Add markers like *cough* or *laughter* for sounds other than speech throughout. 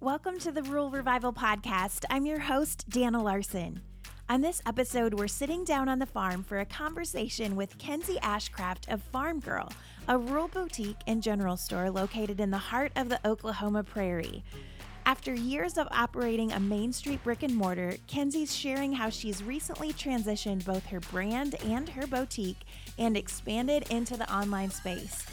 Welcome to the Rural Revival Podcast. I'm your host, Dana Larson. On this episode, we're sitting down on the farm for a conversation with Kenzie Ashcraft of Farm Girl, a rural boutique and general store located in the heart of the Oklahoma prairie. After years of operating a Main Street brick and mortar, Kenzie's sharing how she's recently transitioned both her brand and her boutique and expanded into the online space.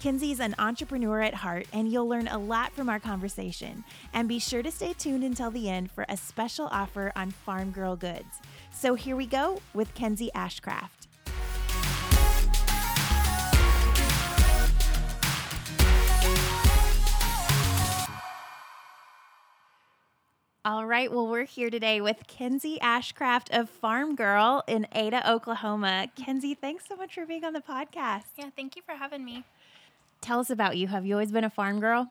Kenzie's an entrepreneur at heart, and you'll learn a lot from our conversation. And be sure to stay tuned until the end for a special offer on Farm Girl goods. So here we go with Kenzie Ashcraft. All right. Well, we're here today with Kenzie Ashcraft of Farm Girl in Ada, Oklahoma. Kenzie, thanks so much for being on the podcast. Yeah, thank you for having me. Tell us about you. Have you always been a farm girl?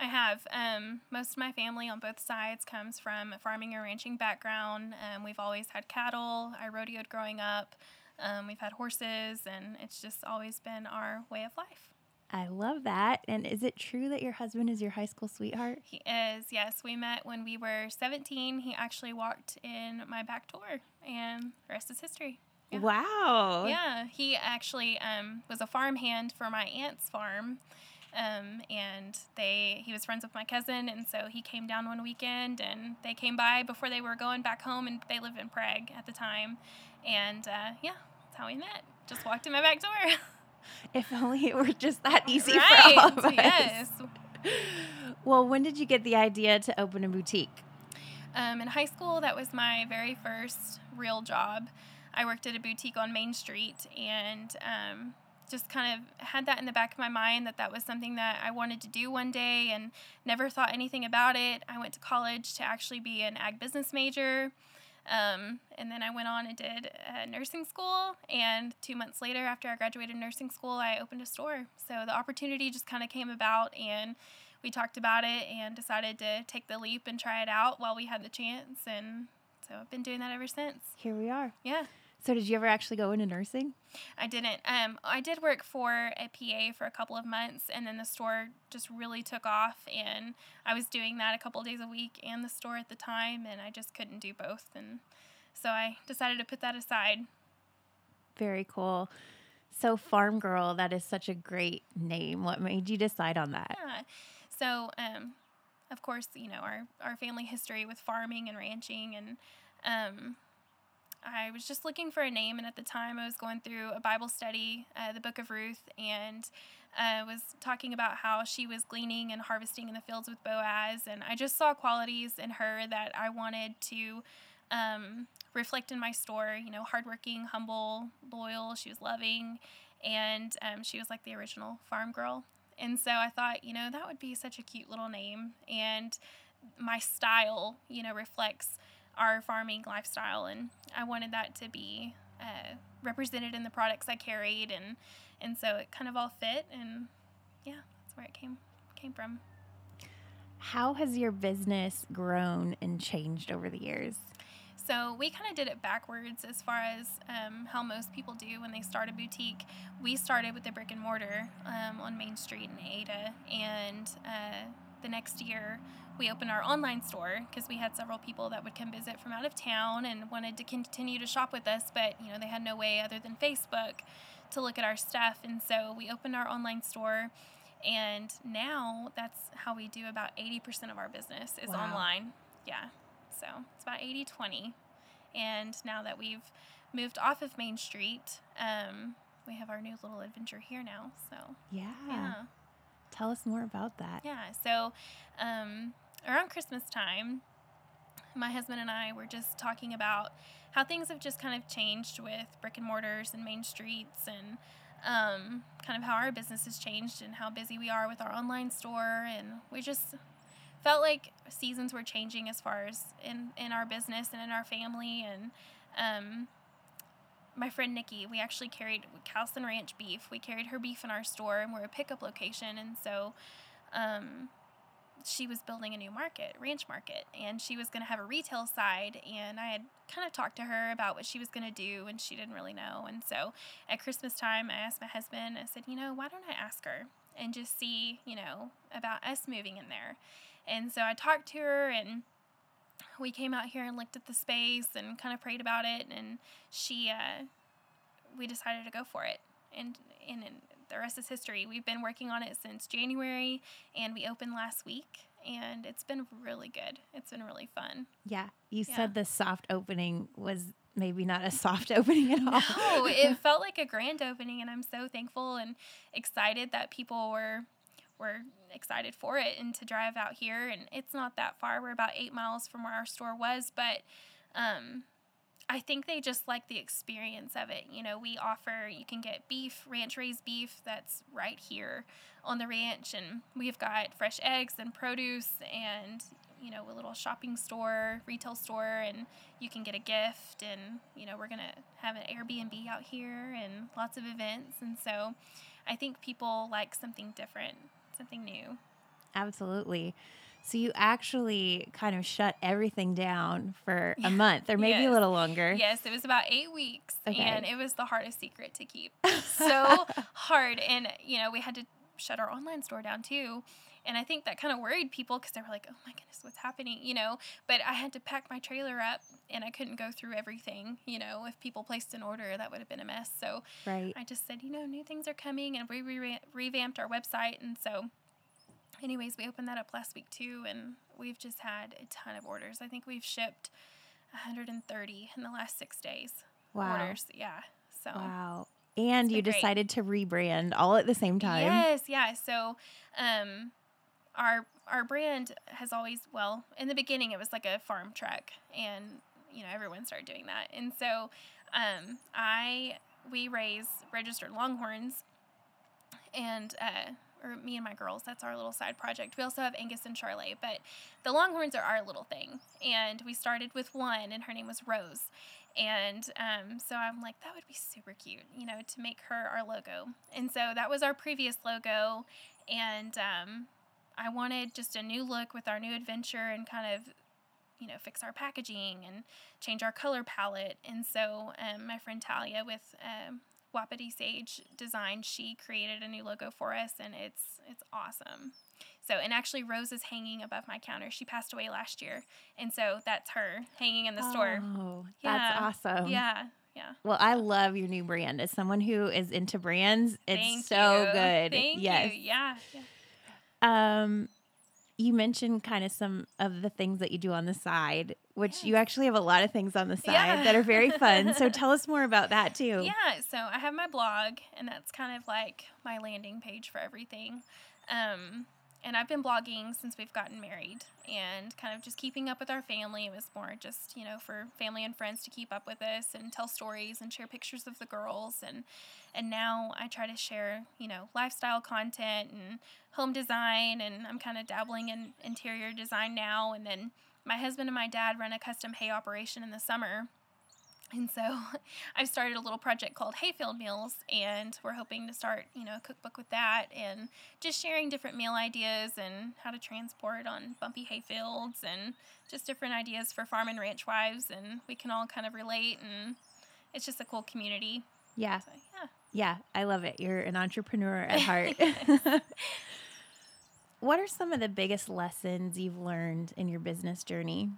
I have. Um, most of my family on both sides comes from a farming or ranching background. Um, we've always had cattle. I rodeoed growing up. Um, we've had horses, and it's just always been our way of life. I love that. And is it true that your husband is your high school sweetheart? He is, yes. We met when we were 17. He actually walked in my back door, and the rest is history. Yeah. Wow. Yeah, he actually um, was a farmhand for my aunt's farm. Um, and they he was friends with my cousin and so he came down one weekend and they came by before they were going back home and they lived in Prague at the time and uh, yeah that's how we met just walked in my back door *laughs* if only it were just that easy right. for all of us yes well when did you get the idea to open a boutique um, in high school that was my very first real job I worked at a boutique on Main Street and um, just kind of had that in the back of my mind that that was something that I wanted to do one day and never thought anything about it. I went to college to actually be an ag business major. Um, and then I went on and did nursing school. And two months later, after I graduated nursing school, I opened a store. So the opportunity just kind of came about, and we talked about it and decided to take the leap and try it out while we had the chance. And so I've been doing that ever since. Here we are. Yeah. So did you ever actually go into nursing? I didn't. Um, I did work for a PA for a couple of months, and then the store just really took off, and I was doing that a couple days a week and the store at the time, and I just couldn't do both, and so I decided to put that aside. Very cool. So Farm Girl, that is such a great name. What made you decide on that? Yeah. So, um, of course, you know, our, our family history with farming and ranching. And um, I was just looking for a name. And at the time, I was going through a Bible study, uh, the book of Ruth, and uh, was talking about how she was gleaning and harvesting in the fields with Boaz. And I just saw qualities in her that I wanted to um, reflect in my store. You know, hardworking, humble, loyal. She was loving. And um, she was like the original farm girl. And so I thought, you know, that would be such a cute little name. And my style, you know, reflects our farming lifestyle. And I wanted that to be uh, represented in the products I carried. And, and so it kind of all fit. And yeah, that's where it came, came from. How has your business grown and changed over the years? So we kind of did it backwards as far as um, how most people do when they start a boutique. We started with the brick and mortar um, on Main Street in Ada, and uh, the next year we opened our online store because we had several people that would come visit from out of town and wanted to continue to shop with us, but you know they had no way other than Facebook to look at our stuff, and so we opened our online store. And now that's how we do about 80% of our business is wow. online. Yeah. So it's about 80 20. And now that we've moved off of Main Street, um, we have our new little adventure here now. So, yeah. yeah. Tell us more about that. Yeah. So, um, around Christmas time, my husband and I were just talking about how things have just kind of changed with brick and mortars and main streets and um, kind of how our business has changed and how busy we are with our online store. And we just felt like seasons were changing as far as in in our business and in our family and um, my friend Nikki, we actually carried Cowson Ranch beef. We carried her beef in our store, and we're a pickup location. And so, um, she was building a new market, ranch market, and she was going to have a retail side. And I had kind of talked to her about what she was going to do, and she didn't really know. And so, at Christmas time, I asked my husband. I said, you know, why don't I ask her and just see, you know, about us moving in there? And so I talked to her and we came out here and looked at the space and kind of prayed about it and she uh, we decided to go for it and, and and the rest is history we've been working on it since january and we opened last week and it's been really good it's been really fun Yeah. You Yeah. said the soft opening was maybe not a *laughs* soft opening at all. no it felt like a grand opening and i'm so thankful and excited that people were were excited for it and to drive out here and it's not that far we're about eight miles from where our store was but um I think they just like the experience of it. You know, we offer, you can get beef, ranch raised beef that's right here on the ranch. And we've got fresh eggs and produce and, you know, a little shopping store, retail store, and you can get a gift. And, you know, we're going to have an Airbnb out here and lots of events. And so I think people like something different, something new. Absolutely. So you actually kind of shut everything down for a month or maybe a little longer. Yes, it was about eight weeks, Okay. and it was the hardest secret to keep. *laughs* so hard, and you know we had to shut our online store down too. And I think that kind of worried people because they were like, "Oh my goodness, what's happening?" You know. But I had to pack my trailer up, and I couldn't go through everything. You know, if people placed an order, that would have been a mess. So Right. I just said, you know, new things are coming, and we re- revamped our website, and so. Anyways, we opened that up last week too, and we've just had a ton of orders. I think we've shipped 130 in the last six days. Wow. Orders, yeah. So Wow. And you been great. decided to rebrand all at the same time. Yes, yeah. So, um, our our brand has always well in the beginning it was like a farm truck, and you know everyone started doing that, and so um, I we raise registered longhorns, and uh, or me and my girls. That's our little side project. We also have Angus and Charolais, but the longhorns are our little thing, and we started with one, and her name was Rose. And um, so I'm like, that would be super cute, you know, to make her our logo. And so that was our previous logo. And um, I wanted just a new look with our new adventure and kind of, you know, fix our packaging and change our color palette. And so um, my friend Talia with um, Wapiti Sage Design, she created a new logo for us, and it's it's awesome. So, and actually, Rose is hanging above my counter. She passed away last year, and so that's her hanging in the store. Oh, Yeah. that's awesome. Yeah, yeah. Well, I love your new brand. As someone who is into brands, it's Thank so you. good. Thank yes. you. Yeah. yeah. Um, you mentioned kind of some of the things that you do on the side, which you actually have a lot of things on the side Yeah. that are very fun. so *laughs* tell us more about that too. Yeah, so I have my blog, and that's kind of like my landing page for everything. Um, and I've been blogging since we've gotten married and kind of just keeping up with our family. It was more just, you know, for family and friends to keep up with us and tell stories and share pictures of the girls. And, and now I try to share, you know, lifestyle content and home design. And I'm kind of dabbling in interior design now. And then my husband and my dad run a custom hay operation in the summer. And so *laughs* I've started a little project called Hayfield Meals, and we're hoping to start, you know, a cookbook with that and just sharing different meal ideas and how to transport on bumpy hayfields and just different ideas for farm and ranch wives. And we can all kind of relate, and it's just a cool community. Yeah. So, yeah. Yeah. I love it. You're an entrepreneur at *laughs* heart. *laughs* what are some of the biggest lessons you've learned in your business journey?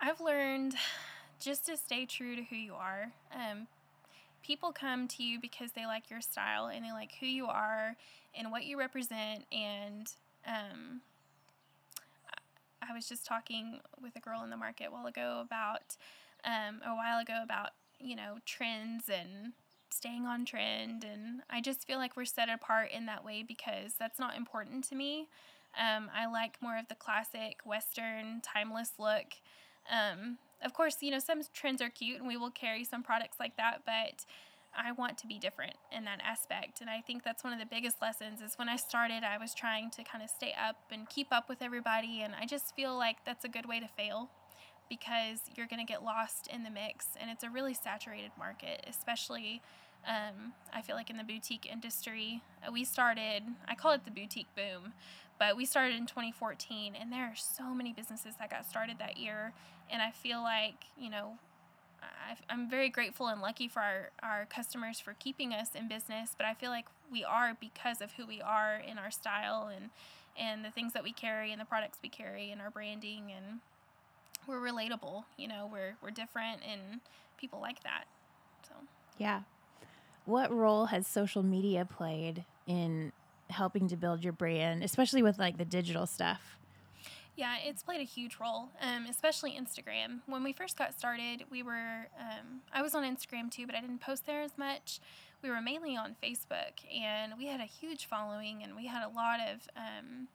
I've learned just to stay true to who you are. Um, people come to you because they like your style and they like who you are and what you represent. And um, I- was just talking with a girl in the market a while ago about um, a while ago about you know trends and staying on trend and i just feel like we're set apart in that way because that's not important to me um, i like more of the classic western timeless look um, of course, you know, some trends are cute and we will carry some products like that, but I want to be different in that aspect. And I think that's one of the biggest lessons is when I started, I was trying to kind of stay up and keep up with everybody. And I just feel like that's a good way to fail because you're going to get lost in the mix. And it's a really saturated market, especially. Um, I feel like in the boutique industry, uh, we started, I call it the boutique boom, but we started in 2014, and there are so many businesses that got started that year. And I feel like, you know, I, I'm very grateful and lucky for our, our customers for keeping us in business, but I feel like we are because of who we are in our style and, and the things that we carry and the products we carry and our branding and we're relatable. You know, we're we're different and people like that. So yeah. What role has social media played in helping to build your brand, especially with like the digital stuff? Yeah, it's played a huge role, um, especially Instagram. When we first got started, we were, um, I was on Instagram too, but I didn't post there as much. We were mainly on Facebook, and we had a huge following, and we had a lot of um,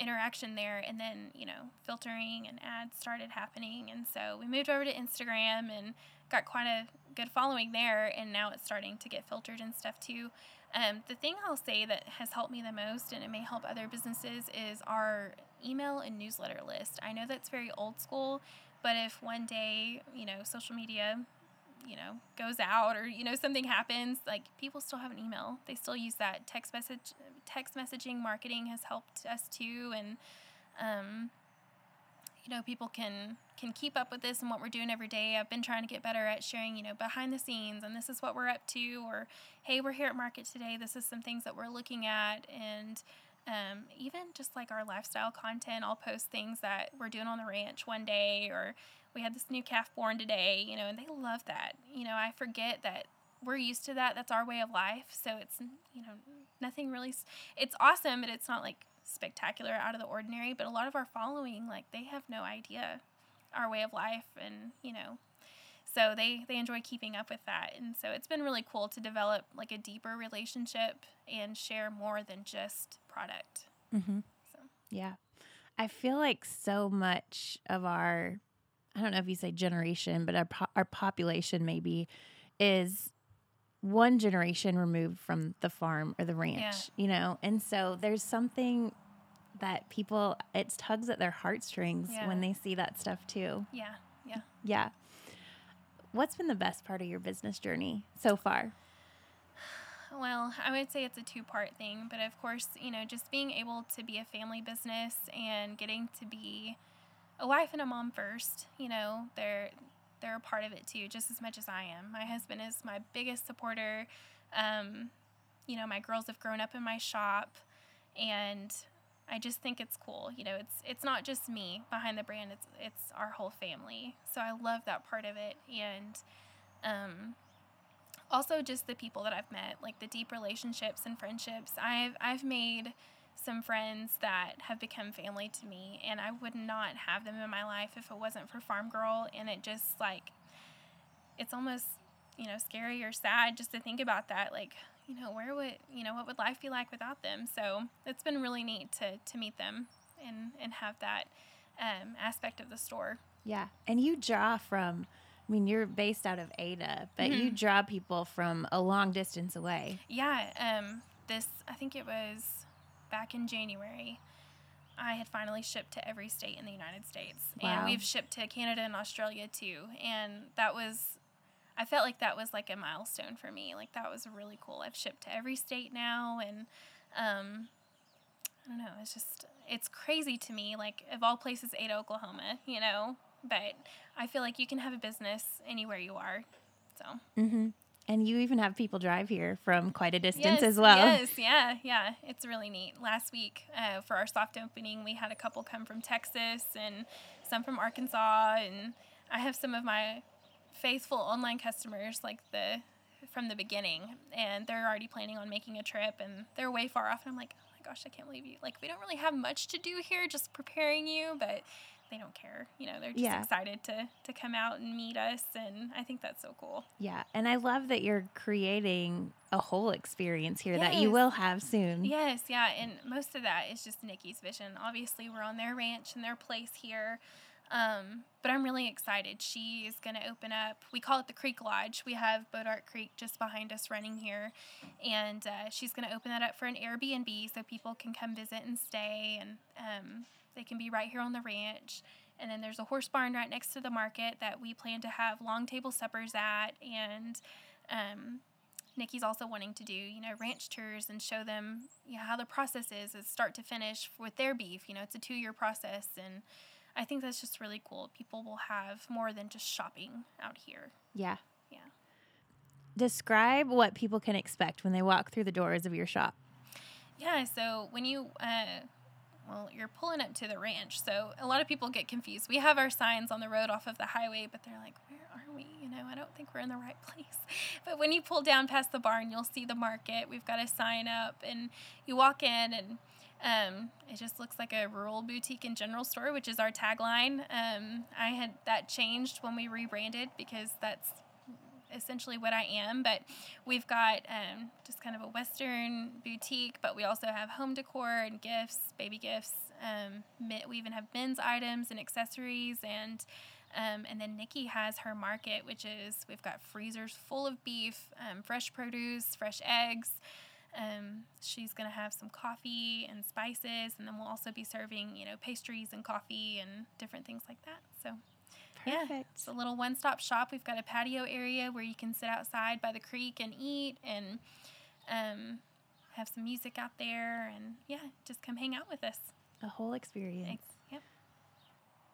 interaction there. And then, you know, filtering and ads started happening. And so we moved over to Instagram and got quite a good following there. And now it's starting to get filtered and stuff too. Um, the thing I'll say that has helped me the most, and it may help other businesses, is our email and newsletter list. I know that's very old school, but if one day, you know, social media, you know, goes out or, you know, something happens, like people still have an email. They still use that text message, text messaging marketing has helped us too. And, um, you know, people can can keep up with this and what we're doing every day. I've been trying to get better at sharing, you know, behind the scenes and this is what we're up to or hey, we're here at market today. This is some things that we're looking at and um, even just like our lifestyle content, I'll post things that we're doing on the ranch one day, or we had this new calf born today, you know, and they love that. You know, I forget that we're used to that. That's our way of life. So it's, you know, nothing really, it's awesome, but it's not like spectacular out of the ordinary. But a lot of our following, like, they have no idea our way of life and, you know, so they they enjoy keeping up with that and so it's been really cool to develop like a deeper relationship and share more than just product mm-hmm. so yeah i feel like so much of our i don't know if you say generation but our, po- our population maybe is one generation removed from the farm or the ranch yeah. you know and so there's something that people it tugs at their heartstrings yeah. when they see that stuff too yeah yeah yeah what's been the best part of your business journey so far? Well, I would say it's a two part thing, but of course, you know, just being able to be a family business and getting to be a wife and a mom first, you know, they're they're a part of it too, just as much as I am. My husband is my biggest supporter. Um, you know, my girls have grown up in my shop and I just think it's cool. You know, it's it's not just me behind the brand. It's it's our whole family. So I love that part of it, and um, also just the people that I've met, like the deep relationships and friendships. I've I've made some friends that have become family to me, and I would not have them in my life if it wasn't for Farm Girl. And it just like it's almost you know scary or sad just to think about that. Like you know, where would, you know, what would life be like without them? So it's been really neat to, to meet them and, and have that um, aspect of the store. Yeah. And you draw from, I mean, you're based out of Ada, but mm-hmm. you draw people from a long distance away. Yeah. Um, this, I think it was back in January. I had finally shipped to every state in the United States. Wow. And we've shipped to Canada and Australia too. And that was I felt like that was like a milestone for me. Like that was really cool. I've shipped to every state now, and um, I don't know. It's just it's crazy to me. Like of all places, Ada, Oklahoma. You know, but I feel like you can have a business anywhere you are. So. Mm-hmm. And you even have people drive here from quite a distance yes, as well. Yes, yeah, yeah. It's really neat. Last week uh, for our soft opening, we had a couple come from Texas and some from Arkansas, and I have some of my faithful online customers like the from the beginning and they're already planning on making a trip and they're way far off and I'm like, "Oh my gosh, I can't believe you. Like we don't really have much to do here, just preparing you, but they don't care. You know, they're just yeah. excited to to come out and meet us and I think that's so cool. Yeah. And I love that you're creating a whole experience here yes. that you will have soon. Yes, yeah, and most of that is just Nikki's vision. Obviously, we're on their ranch and their place here. Um, but I'm really excited. She is going to open up, we call it the Creek Lodge. We have Bodart Creek just behind us running here. And uh, she's going to open that up for an Airbnb so people can come visit and stay. And um, they can be right here on the ranch. And then there's a horse barn right next to the market that we plan to have long table suppers at. And um, Nikki's also wanting to do, you know, ranch tours and show them you know, how the process is, is start to finish with their beef. You know, it's a two year process. And I think that's just really cool. People will have more than just shopping out here. Yeah. Yeah. Describe what people can expect when they walk through the doors of your shop. Yeah, so when you, uh, well, you're pulling up to the ranch, so a lot of people get confused. We have our signs on the road off of the highway, but they're like, where are we? You know, I don't think we're in the right place. *laughs* But when you pull down past the barn, you'll see the market. We've got a sign up, and you walk in, and um, it just looks like a rural boutique and general store, which is our tagline. Um, I had that changed when we rebranded because that's essentially what I am. But we've got um, just kind of a Western boutique, but we also have home decor and gifts, baby gifts. Um, we even have men's items and accessories, and um, and then Nikki has her market, which is we've got freezers full of beef, um, fresh produce, fresh eggs. Um, she's gonna have some coffee and spices, and then we'll also be serving, you know, pastries and coffee and different things like that. So Perfect. Yeah, it's a little one stop shop. We've got a patio area where you can sit outside by the creek and eat and um, have some music out there. And yeah, just come hang out with us. A whole experience. Thanks. Yep.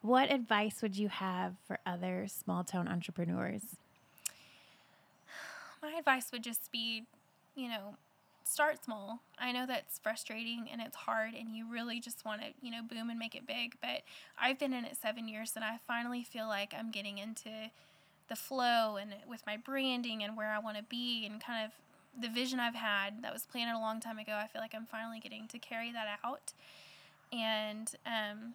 What advice would you have for other small town entrepreneurs? My advice would just be, you know, start small. I know that's frustrating and it's hard and you really just want to, you know, boom and make it big, but I've been in it 7 years and I finally feel like I'm getting into the flow and with my branding and where I want to be and kind of the vision I've had that was planted a long time ago. I feel like I'm finally getting to carry that out. And um,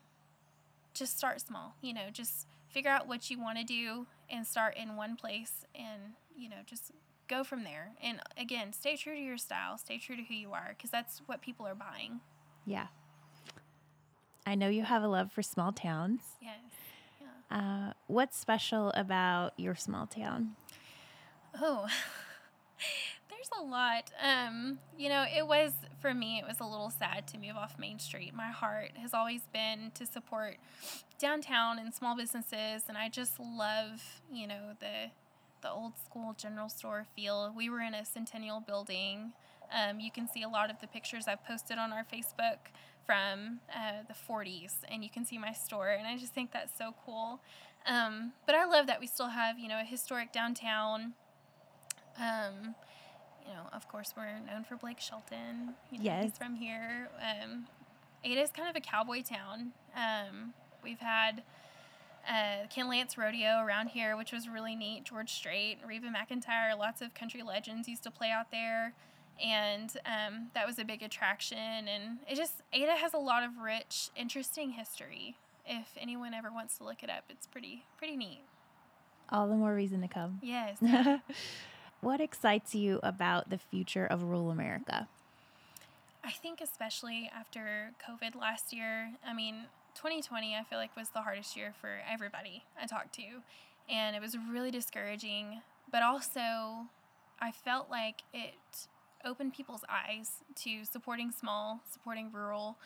just start small, you know, just figure out what you want to do and start in one place and, you know, just go from there. And again, stay true to your style, stay true to who you are, because that's what people are buying. Yeah. I know you have a love for small towns. Yes. Yeah. Uh, what's special about your small town? Oh, *laughs* there's a lot. Um, you know, it was for me. It was a little sad to move off Main Street. My heart has always been to support downtown and small businesses, and I just love, you know, the the old school general store feel. We were in a centennial building. Um, you can see a lot of the pictures I've posted on our Facebook from uh, the 40s, and you can see my store, and I just think that's so cool. Um, but I love that we still have, you know, a historic downtown. Um, you know, of course, we're known for Blake Shelton. You know, yes. He's from here. Um, Ada is kind of a cowboy town. Um, we've had uh, Ken Lance Rodeo around here, which was really neat. George Strait, Reba McEntire, lots of country legends used to play out there. And um, that was a big attraction. And it just, Ada has a lot of rich, interesting history. If anyone ever wants to look it up, it's pretty, pretty neat. All the more reason to come. Yes. *laughs* what excites you about the future of rural America? I think, especially after COVID last year, I mean, 2020, I feel like, was the hardest year for everybody I talked to. And it was really discouraging. But also, I felt like it opened people's eyes to supporting small, supporting rural,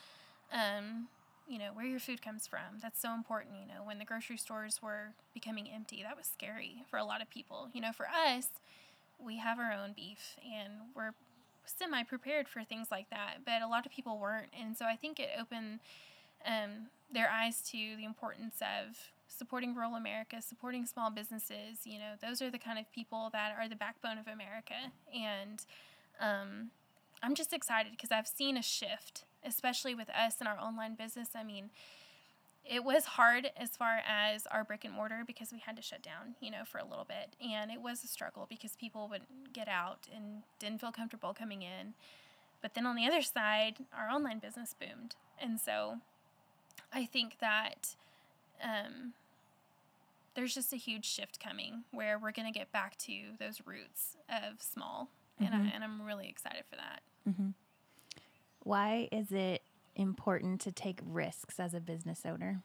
um, you know, where your food comes from. That's so important. You know, when the grocery stores were becoming empty, that was scary for a lot of people. You know, for us, we have our own beef and we're semi prepared for things like that, but a lot of people weren't. And so I think it opened um, their eyes to the importance of supporting rural America, supporting small businesses. You know, those are the kind of people that are the backbone of America. And um, I'm just excited because I've seen a shift, especially with us and our online business. I mean, it was hard as far as our brick and mortar because we had to shut down, you know, for a little bit. And it was a struggle because people wouldn't get out and didn't feel comfortable coming in. But then on the other side, our online business boomed. And so I think that um, there's just a huge shift coming where we're going to get back to those roots of small. Mm-hmm. And, I, and I'm really excited for that. Mm-hmm. Why is it important to take risks as a business owner?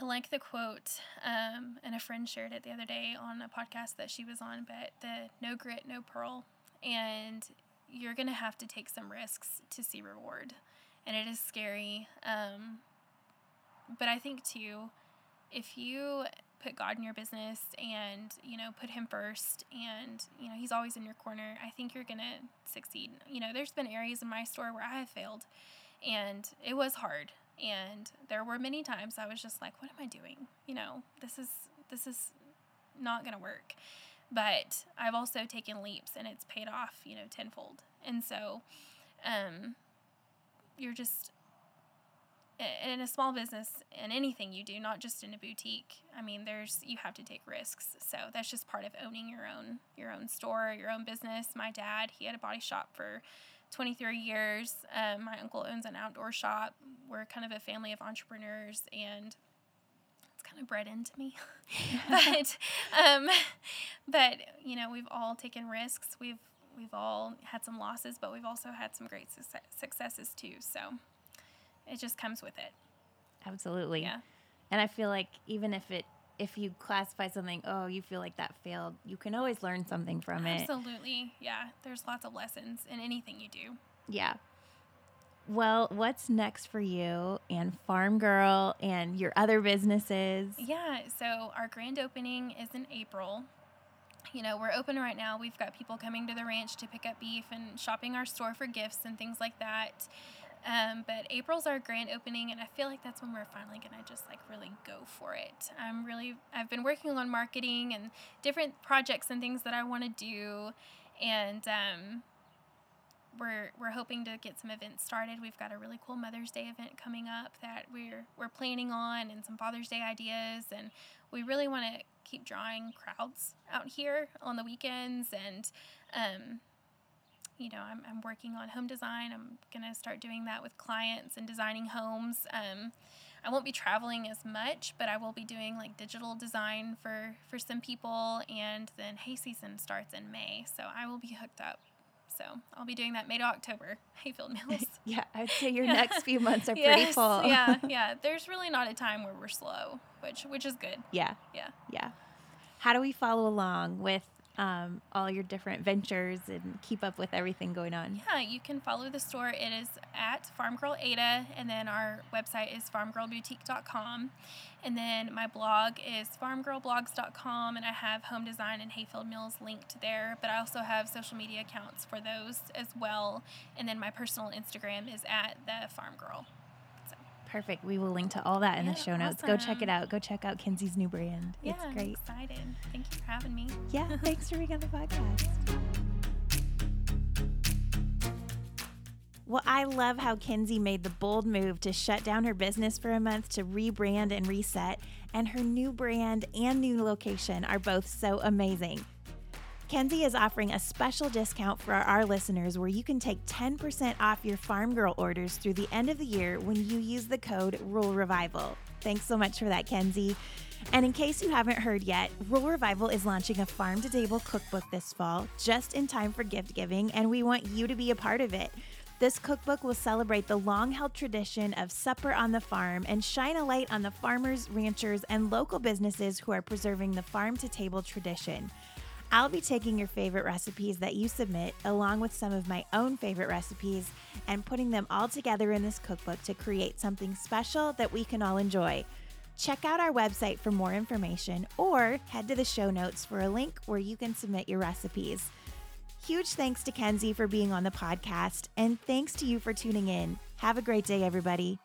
I like the quote, um, and a friend shared it the other day on a podcast that she was on, but the no grit, no pearl. And you're going to have to take some risks to see reward and it is scary. Um, but I think too, if you put God in your business and you know put Him first, and you know He's always in your corner, I think you're gonna succeed. You know, there's been areas in my store where I have failed, and it was hard. And there were many times I was just like, "What am I doing? You know, this is this is not gonna work." But I've also taken leaps, and it's paid off. You know, tenfold. And so um, you're just in a small business in anything you do not just in a boutique i mean there's you have to take risks. So that's just part of owning your own your own store your own business. My dad he had a body shop for 23 years. Um, my uncle owns an outdoor shop. We're kind of a family of entrepreneurs and it's kind of bred into me. *laughs* *laughs* But um, but you know we've all taken risks. We've we've all had some losses but we've also had some great successes too so it just comes with it. Absolutely. Yeah. And I feel like even if it if you classify something, oh, you feel like that failed, you can always learn something from it. Absolutely. Yeah. There's lots of lessons in anything you do. Yeah. Well, what's next for you and Farm Girl and your other businesses? Yeah, so our grand opening is in April. You know, we're open right now. We've got people coming to the ranch to pick up beef and shopping our store for gifts and things like that. Um, but April's our grand opening, and I feel like that's when we're finally gonna just like really go for it. I'm really I've been working on marketing and different projects and things that I want to do, and um, we're we're hoping to get some events started. We've got a really cool Mother's Day event coming up that we're we're planning on, and some Father's Day ideas, and we really want to keep drawing crowds out here on the weekends and. Um, you know, I'm, I'm working on home design. I'm going to start doing that with clients and designing homes. Um, I won't be traveling as much, but I will be doing like digital design for, for some people. And then hay season starts in May. So I will be hooked up. So I'll be doing that May to October, *laughs* Hayfield Meals. Yeah, I'd say your *laughs* yeah. next few months are yes, pretty full. yeah, *laughs* yeah. There's really not a time where we're slow, which which is good. Yeah. Yeah. Yeah. How do we follow along with um, all your different ventures and keep up with everything going on? Yeah, you can follow the store. It is at Farm Girl Ada, and then our website is farmgirlboutique.com. And then my blog is farmgirlblogs.com, and I have home design and Hayfield Meals linked there. But I also have social media accounts for those as well. And then my personal Instagram is at the Farm Girl. Perfect. We will link to all that in yeah, the show notes. Awesome. Go check it out. Go check out Kenzie's new brand. Yeah, it's great. I'm excited. Thank you for having me. Yeah, *laughs* thanks for being on the podcast. Well, I love how Kinsey made the bold move to shut down her business for a month to rebrand and reset, and her new brand and new location are both so amazing. Kenzie is offering a special discount for our listeners where you can take 10% off your Farm Girl orders through the end of the year when you use the code Rural Revival. Thanks so much for that, Kenzie. And in case you haven't heard yet, Rural Revival is launching a farm to table cookbook this fall, just in time for gift giving, and we want you to be a part of it. This cookbook will celebrate the long held tradition of supper on the farm and shine a light on the farmers, ranchers, and local businesses who are preserving the farm to table tradition. I'll be taking your favorite recipes that you submit, along with some of my own favorite recipes, and putting them all together in this cookbook to create something special that we can all enjoy. Check out our website for more information or head to the show notes for a link where you can submit your recipes. Huge thanks to Kenzie for being on the podcast, and thanks to you for tuning in. Have a great day, everybody.